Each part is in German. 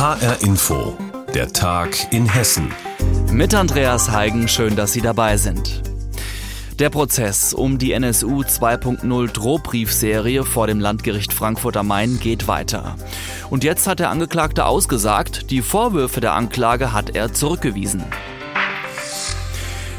HR Info, der Tag in Hessen. Mit Andreas Heigen, schön, dass Sie dabei sind. Der Prozess um die NSU 2.0 Drohbriefserie vor dem Landgericht Frankfurt am Main geht weiter. Und jetzt hat der Angeklagte ausgesagt, die Vorwürfe der Anklage hat er zurückgewiesen.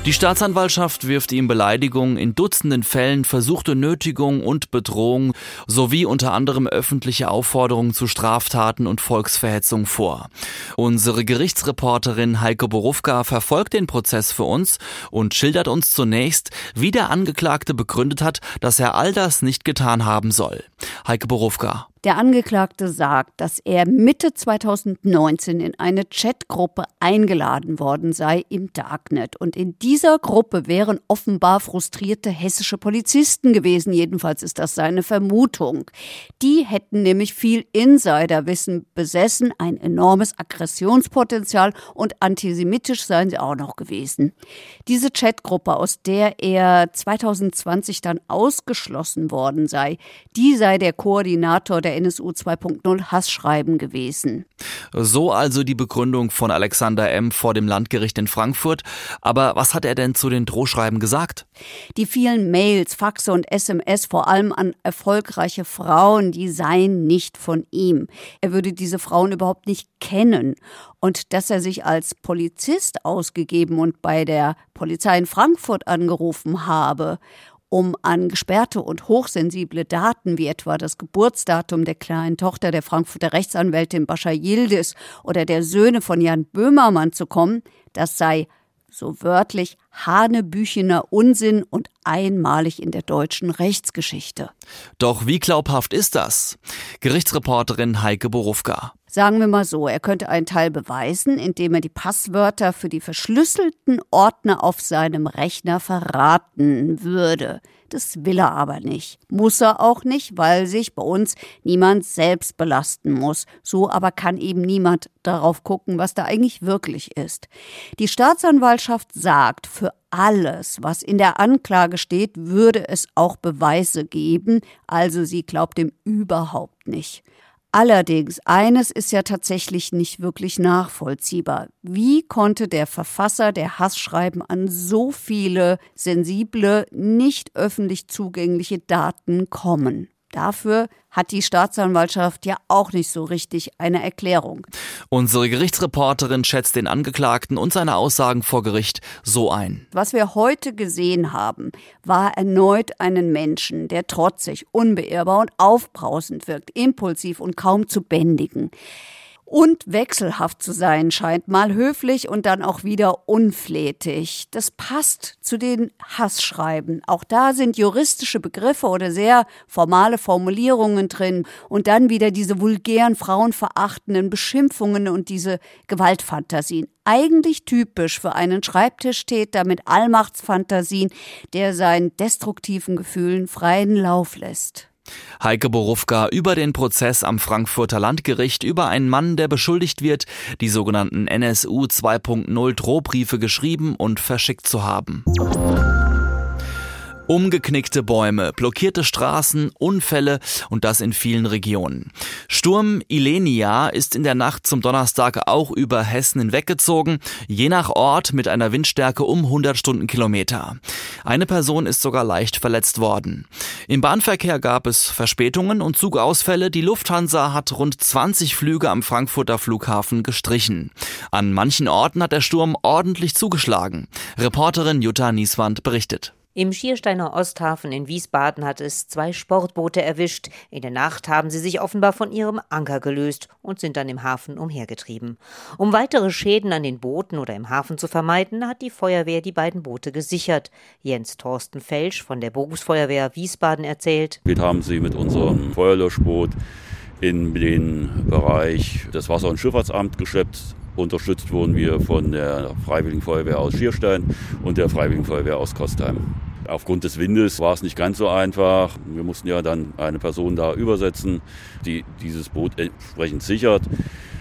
Die Staatsanwaltschaft wirft ihm Beleidigung, in Dutzenden Fällen versuchte Nötigung und Bedrohung sowie unter anderem öffentliche Aufforderungen zu Straftaten und Volksverhetzung vor. Unsere Gerichtsreporterin Heike Borufka verfolgt den Prozess für uns und schildert uns zunächst, wie der Angeklagte begründet hat, dass er all das nicht getan haben soll. Heike Borufka. Der Angeklagte sagt, dass er Mitte 2019 in eine Chatgruppe eingeladen worden sei im Darknet. Und in dieser Gruppe wären offenbar frustrierte hessische Polizisten gewesen. Jedenfalls ist das seine Vermutung. Die hätten nämlich viel Insiderwissen besessen, ein enormes Aggressionspotenzial und antisemitisch seien sie auch noch gewesen. Diese Chatgruppe, aus der er 2020 dann ausgeschlossen worden sei, die sei der Koordinator der der NSU 2.0 Hassschreiben gewesen. So also die Begründung von Alexander M. vor dem Landgericht in Frankfurt. Aber was hat er denn zu den Drohschreiben gesagt? Die vielen Mails, Faxe und SMS, vor allem an erfolgreiche Frauen, die seien nicht von ihm. Er würde diese Frauen überhaupt nicht kennen. Und dass er sich als Polizist ausgegeben und bei der Polizei in Frankfurt angerufen habe um an gesperrte und hochsensible Daten wie etwa das Geburtsdatum der kleinen Tochter der Frankfurter Rechtsanwältin Bascha Yildiz oder der Söhne von Jan Böhmermann zu kommen, das sei so wörtlich hanebüchener Unsinn und einmalig in der deutschen Rechtsgeschichte. Doch wie glaubhaft ist das? Gerichtsreporterin Heike Borufka. Sagen wir mal so, er könnte einen Teil beweisen, indem er die Passwörter für die verschlüsselten Ordner auf seinem Rechner verraten würde. Das will er aber nicht. Muss er auch nicht, weil sich bei uns niemand selbst belasten muss. So aber kann eben niemand darauf gucken, was da eigentlich wirklich ist. Die Staatsanwaltschaft sagt, für alles, was in der Anklage steht, würde es auch Beweise geben, also sie glaubt dem überhaupt nicht. Allerdings, eines ist ja tatsächlich nicht wirklich nachvollziehbar. Wie konnte der Verfasser der Hassschreiben an so viele sensible, nicht öffentlich zugängliche Daten kommen? Dafür hat die Staatsanwaltschaft ja auch nicht so richtig eine Erklärung. Unsere Gerichtsreporterin schätzt den Angeklagten und seine Aussagen vor Gericht so ein. Was wir heute gesehen haben, war erneut einen Menschen, der trotzig, unbeirrbar und aufbrausend wirkt, impulsiv und kaum zu bändigen und wechselhaft zu sein scheint, mal höflich und dann auch wieder unflätig. Das passt zu den Hassschreiben. Auch da sind juristische Begriffe oder sehr formale Formulierungen drin und dann wieder diese vulgären, frauenverachtenden Beschimpfungen und diese Gewaltfantasien. Eigentlich typisch für einen Schreibtischtäter mit Allmachtsfantasien, der seinen destruktiven Gefühlen freien Lauf lässt. Heike Borufka über den Prozess am Frankfurter Landgericht über einen Mann, der beschuldigt wird, die sogenannten NSU 2.0 Drohbriefe geschrieben und verschickt zu haben. Umgeknickte Bäume, blockierte Straßen, Unfälle und das in vielen Regionen. Sturm Ilenia ist in der Nacht zum Donnerstag auch über Hessen hinweggezogen, je nach Ort mit einer Windstärke um 100 Stundenkilometer. Eine Person ist sogar leicht verletzt worden. Im Bahnverkehr gab es Verspätungen und Zugausfälle. Die Lufthansa hat rund 20 Flüge am Frankfurter Flughafen gestrichen. An manchen Orten hat der Sturm ordentlich zugeschlagen. Reporterin Jutta Nieswand berichtet. Im Schiersteiner Osthafen in Wiesbaden hat es zwei Sportboote erwischt. In der Nacht haben sie sich offenbar von ihrem Anker gelöst und sind dann im Hafen umhergetrieben. Um weitere Schäden an den Booten oder im Hafen zu vermeiden, hat die Feuerwehr die beiden Boote gesichert. Jens Thorsten Felsch von der Berufsfeuerwehr Wiesbaden erzählt. Wir haben sie mit unserem Feuerlöschboot in den Bereich des Wasser- und Schifffahrtsamts geschleppt Unterstützt wurden wir von der Freiwilligen Feuerwehr aus Schierstein und der Freiwilligen Feuerwehr aus Kostheim. Aufgrund des Windes war es nicht ganz so einfach. Wir mussten ja dann eine Person da übersetzen, die dieses Boot entsprechend sichert.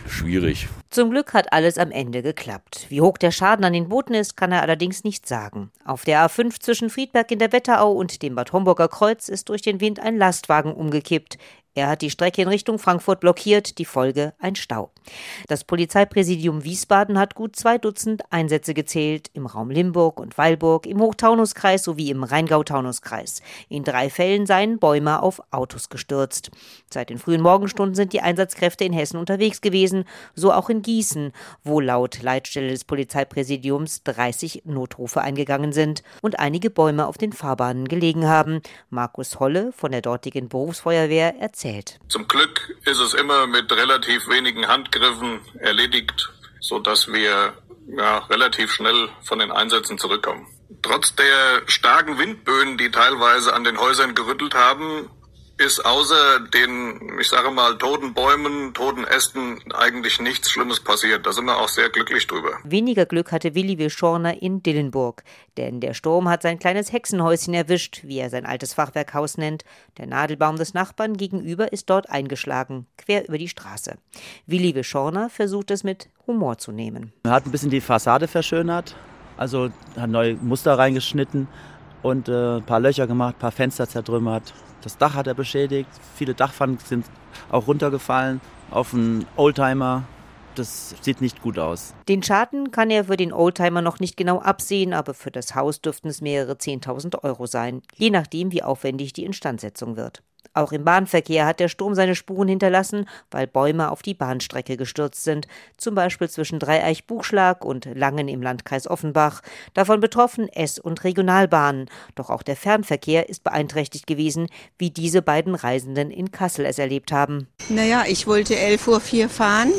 Schwierig. Zum Glück hat alles am Ende geklappt. Wie hoch der Schaden an den Booten ist, kann er allerdings nicht sagen. Auf der A5 zwischen Friedberg in der Wetterau und dem Bad Homburger Kreuz ist durch den Wind ein Lastwagen umgekippt. Er hat die Strecke in Richtung Frankfurt blockiert, die Folge ein Stau. Das Polizeipräsidium Wiesbaden hat gut zwei Dutzend Einsätze gezählt, im Raum Limburg und Weilburg, im Hochtaunuskreis sowie im Rheingau-Taunus-Kreis. In drei Fällen seien Bäume auf Autos gestürzt. Seit den frühen Morgenstunden sind die Einsatzkräfte in Hessen unterwegs gewesen, so auch in Gießen, wo laut Leitstelle des Polizeipräsidiums 30 Notrufe eingegangen sind und einige Bäume auf den Fahrbahnen gelegen haben. Markus Holle von der dortigen Berufsfeuerwehr erzählt erzählt. Zum Glück ist es immer mit relativ wenigen Handgriffen erledigt, sodass wir ja, relativ schnell von den Einsätzen zurückkommen. Trotz der starken Windböen, die teilweise an den Häusern gerüttelt haben, ist außer den, ich sage mal, toten Bäumen, toten Ästen eigentlich nichts Schlimmes passiert. Da sind wir auch sehr glücklich drüber. Weniger Glück hatte Willi Wischorner in Dillenburg, denn der Sturm hat sein kleines Hexenhäuschen erwischt, wie er sein altes Fachwerkhaus nennt. Der Nadelbaum des Nachbarn gegenüber ist dort eingeschlagen, quer über die Straße. Willi Wischorner versucht es mit Humor zu nehmen. Er hat ein bisschen die Fassade verschönert, also hat neue Muster reingeschnitten und äh, ein paar Löcher gemacht, ein paar Fenster zertrümmert. Das Dach hat er beschädigt. Viele Dachpfannen sind auch runtergefallen auf einen Oldtimer. Das sieht nicht gut aus. Den Schaden kann er für den Oldtimer noch nicht genau absehen, aber für das Haus dürften es mehrere 10.000 Euro sein, je nachdem, wie aufwendig die Instandsetzung wird. Auch im Bahnverkehr hat der Sturm seine Spuren hinterlassen, weil Bäume auf die Bahnstrecke gestürzt sind, zum Beispiel zwischen Dreieich-Buchschlag und Langen im Landkreis Offenbach. Davon betroffen S- und Regionalbahnen. Doch auch der Fernverkehr ist beeinträchtigt gewesen, wie diese beiden Reisenden in Kassel es erlebt haben. Naja, ich wollte 11.04 Uhr fahren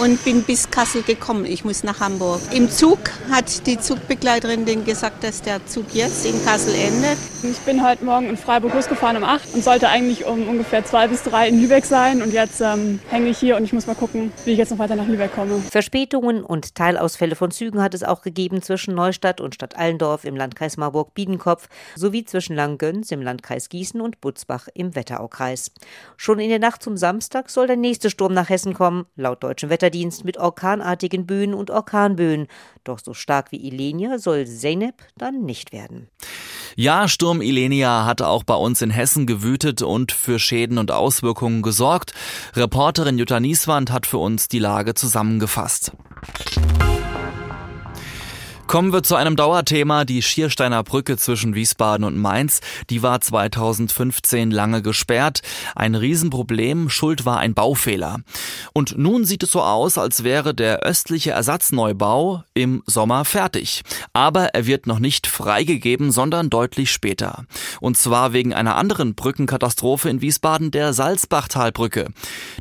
und bin bis Kassel gekommen. Ich muss nach Hamburg. Im Zug hat die Zugbegleiterin den gesagt, dass der Zug jetzt in Kassel endet. Ich bin heute Morgen in Freiburg losgefahren um 8 und sollte eigentlich um ungefähr zwei bis drei in Lübeck sein. Und jetzt ähm, hänge ich hier und ich muss mal gucken, wie ich jetzt noch weiter nach Lübeck komme. Verspätungen und Teilausfälle von Zügen hat es auch gegeben zwischen Neustadt und Stadt Allendorf im Landkreis Marburg-Biedenkopf sowie zwischen Langgöns im Landkreis Gießen und Butzbach im Wetteraukreis. Schon in der Nacht zum Samstag soll der nächste Sturm nach Hessen kommen, laut deutschem Wetterdienst mit orkanartigen Böen und Orkanböen. Doch so stark wie Ilenia soll Zeynep dann nicht werden. Ja, Sturm Ilenia hatte auch bei uns in Hessen gewütet und für Schäden und Auswirkungen gesorgt. Reporterin Jutta Nieswand hat für uns die Lage zusammengefasst. Kommen wir zu einem Dauerthema, die Schiersteiner Brücke zwischen Wiesbaden und Mainz. Die war 2015 lange gesperrt. Ein Riesenproblem, Schuld war ein Baufehler. Und nun sieht es so aus, als wäre der östliche Ersatzneubau im Sommer fertig. Aber er wird noch nicht freigegeben, sondern deutlich später. Und zwar wegen einer anderen Brückenkatastrophe in Wiesbaden, der Salzbachtalbrücke.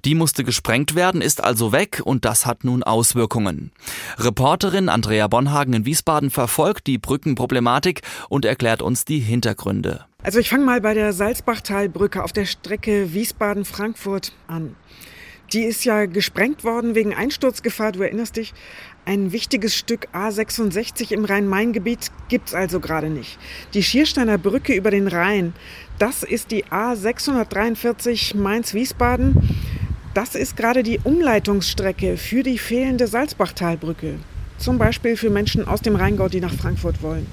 Die musste gesprengt werden, ist also weg und das hat nun Auswirkungen. Reporterin Andrea Bonhagen in Wiesbaden Wiesbaden verfolgt die Brückenproblematik und erklärt uns die Hintergründe. Also ich fange mal bei der Salzbachtalbrücke auf der Strecke Wiesbaden-Frankfurt an. Die ist ja gesprengt worden wegen Einsturzgefahr, du erinnerst dich. Ein wichtiges Stück A66 im Rhein-Main-Gebiet gibt's also gerade nicht. Die Schiersteiner Brücke über den Rhein, das ist die A643 Mainz-Wiesbaden. Das ist gerade die Umleitungsstrecke für die fehlende Salzbachtalbrücke. Zum Beispiel für Menschen aus dem Rheingau, die nach Frankfurt wollen.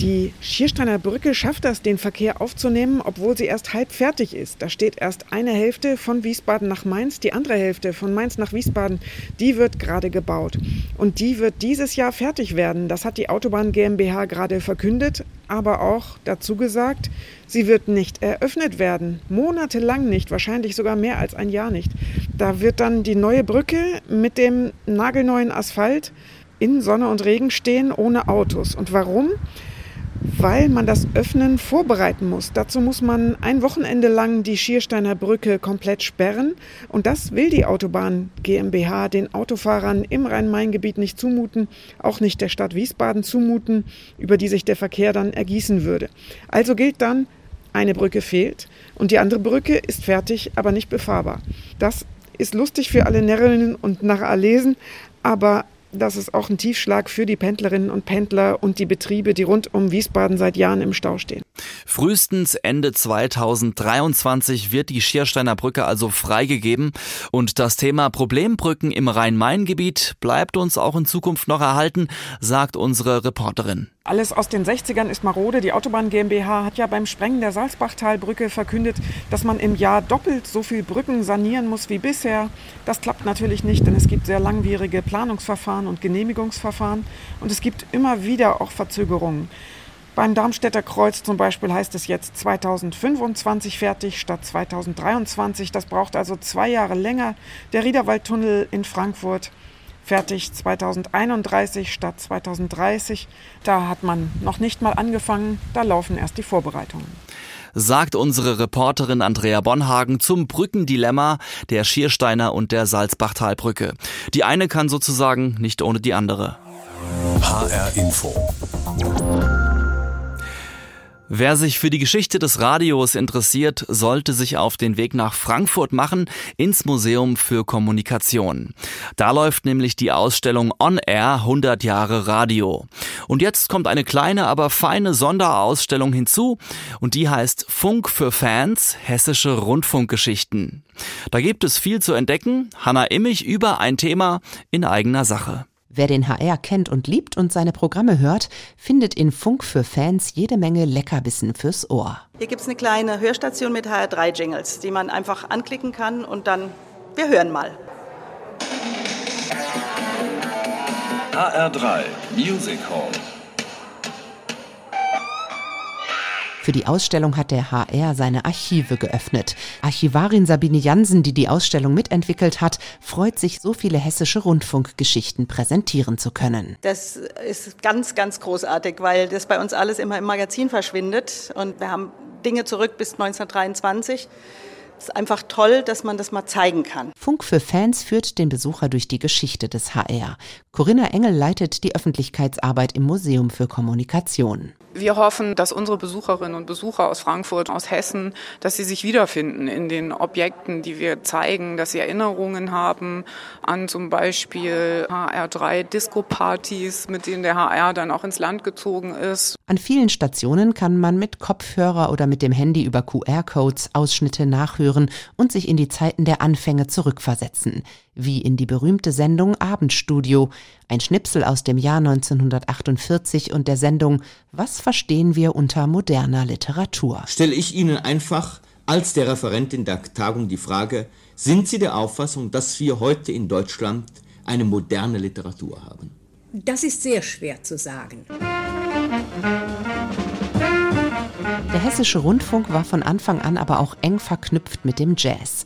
Die Schiersteiner Brücke schafft das, den Verkehr aufzunehmen, obwohl sie erst halb fertig ist. Da steht erst eine Hälfte von Wiesbaden nach Mainz, die andere Hälfte von Mainz nach Wiesbaden, die wird gerade gebaut. Und die wird dieses Jahr fertig werden. Das hat die Autobahn GmbH gerade verkündet, aber auch dazu gesagt, sie wird nicht eröffnet werden. Monatelang nicht, wahrscheinlich sogar mehr als ein Jahr nicht. Da wird dann die neue Brücke mit dem nagelneuen Asphalt in Sonne und Regen stehen ohne Autos. Und warum? Weil man das Öffnen vorbereiten muss. Dazu muss man ein Wochenende lang die Schiersteiner Brücke komplett sperren. Und das will die Autobahn GmbH den Autofahrern im Rhein-Main-Gebiet nicht zumuten, auch nicht der Stadt Wiesbaden zumuten, über die sich der Verkehr dann ergießen würde. Also gilt dann, eine Brücke fehlt und die andere Brücke ist fertig, aber nicht befahrbar. Das ist lustig für alle Närrinnen und Narralesen, aber das ist auch ein Tiefschlag für die Pendlerinnen und Pendler und die Betriebe, die rund um Wiesbaden seit Jahren im Stau stehen. Frühestens Ende 2023 wird die Schiersteiner Brücke also freigegeben und das Thema Problembrücken im Rhein-Main-Gebiet bleibt uns auch in Zukunft noch erhalten, sagt unsere Reporterin. Alles aus den 60ern ist marode. Die Autobahn GmbH hat ja beim Sprengen der Salzbachtalbrücke verkündet, dass man im Jahr doppelt so viel Brücken sanieren muss wie bisher. Das klappt natürlich nicht, denn es gibt sehr langwierige Planungsverfahren und Genehmigungsverfahren und es gibt immer wieder auch Verzögerungen. Beim Darmstädter Kreuz zum Beispiel heißt es jetzt 2025 fertig statt 2023. Das braucht also zwei Jahre länger. Der Riederwaldtunnel in Frankfurt fertig 2031 statt 2030. Da hat man noch nicht mal angefangen, da laufen erst die Vorbereitungen sagt unsere Reporterin Andrea Bonhagen zum Brückendilemma der Schiersteiner und der Salzbachtalbrücke. Die eine kann sozusagen nicht ohne die andere. HR Info. Wer sich für die Geschichte des Radios interessiert, sollte sich auf den Weg nach Frankfurt machen, ins Museum für Kommunikation. Da läuft nämlich die Ausstellung On Air 100 Jahre Radio. Und jetzt kommt eine kleine, aber feine Sonderausstellung hinzu und die heißt Funk für Fans, hessische Rundfunkgeschichten. Da gibt es viel zu entdecken. Hanna Immich über ein Thema in eigener Sache. Wer den HR kennt und liebt und seine Programme hört, findet in Funk für Fans jede Menge Leckerbissen fürs Ohr. Hier gibt es eine kleine Hörstation mit HR3-Jingles, die man einfach anklicken kann und dann, wir hören mal. HR3 Music Hall. Für die Ausstellung hat der HR seine Archive geöffnet. Archivarin Sabine Jansen, die die Ausstellung mitentwickelt hat, freut sich, so viele hessische Rundfunkgeschichten präsentieren zu können. Das ist ganz, ganz großartig, weil das bei uns alles immer im Magazin verschwindet und wir haben Dinge zurück bis 1923. Es ist einfach toll, dass man das mal zeigen kann. Funk für Fans führt den Besucher durch die Geschichte des HR. Corinna Engel leitet die Öffentlichkeitsarbeit im Museum für Kommunikation. Wir hoffen, dass unsere Besucherinnen und Besucher aus Frankfurt, aus Hessen, dass sie sich wiederfinden in den Objekten, die wir zeigen, dass sie Erinnerungen haben an zum Beispiel HR3 Disco-Partys, mit denen der HR dann auch ins Land gezogen ist. An vielen Stationen kann man mit Kopfhörer oder mit dem Handy über QR-Codes Ausschnitte nachhören und sich in die Zeiten der Anfänge zurückversetzen wie in die berühmte Sendung Abendstudio, ein Schnipsel aus dem Jahr 1948 und der Sendung Was verstehen wir unter moderner Literatur? Stelle ich Ihnen einfach als der Referentin der Tagung die Frage, sind Sie der Auffassung, dass wir heute in Deutschland eine moderne Literatur haben? Das ist sehr schwer zu sagen. Der hessische Rundfunk war von Anfang an aber auch eng verknüpft mit dem Jazz.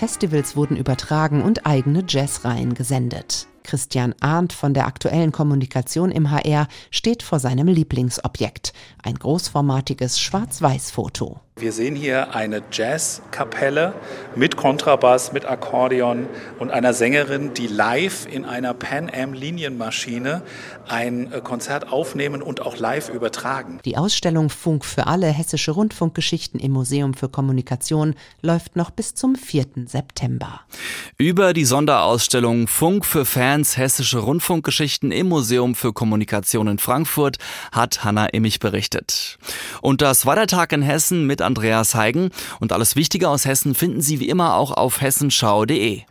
Festivals wurden übertragen und eigene Jazzreihen gesendet. Christian Arndt von der aktuellen Kommunikation im HR steht vor seinem Lieblingsobjekt, ein großformatiges Schwarz-Weiß-Foto. Wir sehen hier eine Jazzkapelle mit Kontrabass, mit Akkordeon und einer Sängerin, die live in einer Pan Am Linienmaschine ein äh, Konzert aufnehmen und auch live übertragen. Die Ausstellung Funk für alle hessische Rundfunkgeschichten im Museum für Kommunikation läuft noch bis zum 4. September. Über die Sonderausstellung Funk für Fans hessische Rundfunkgeschichten im Museum für Kommunikation in Frankfurt hat Hanna Immich berichtet. Und das war der Tag in Hessen mit Andreas Heigen. Und alles Wichtige aus Hessen finden Sie wie immer auch auf hessenschau.de.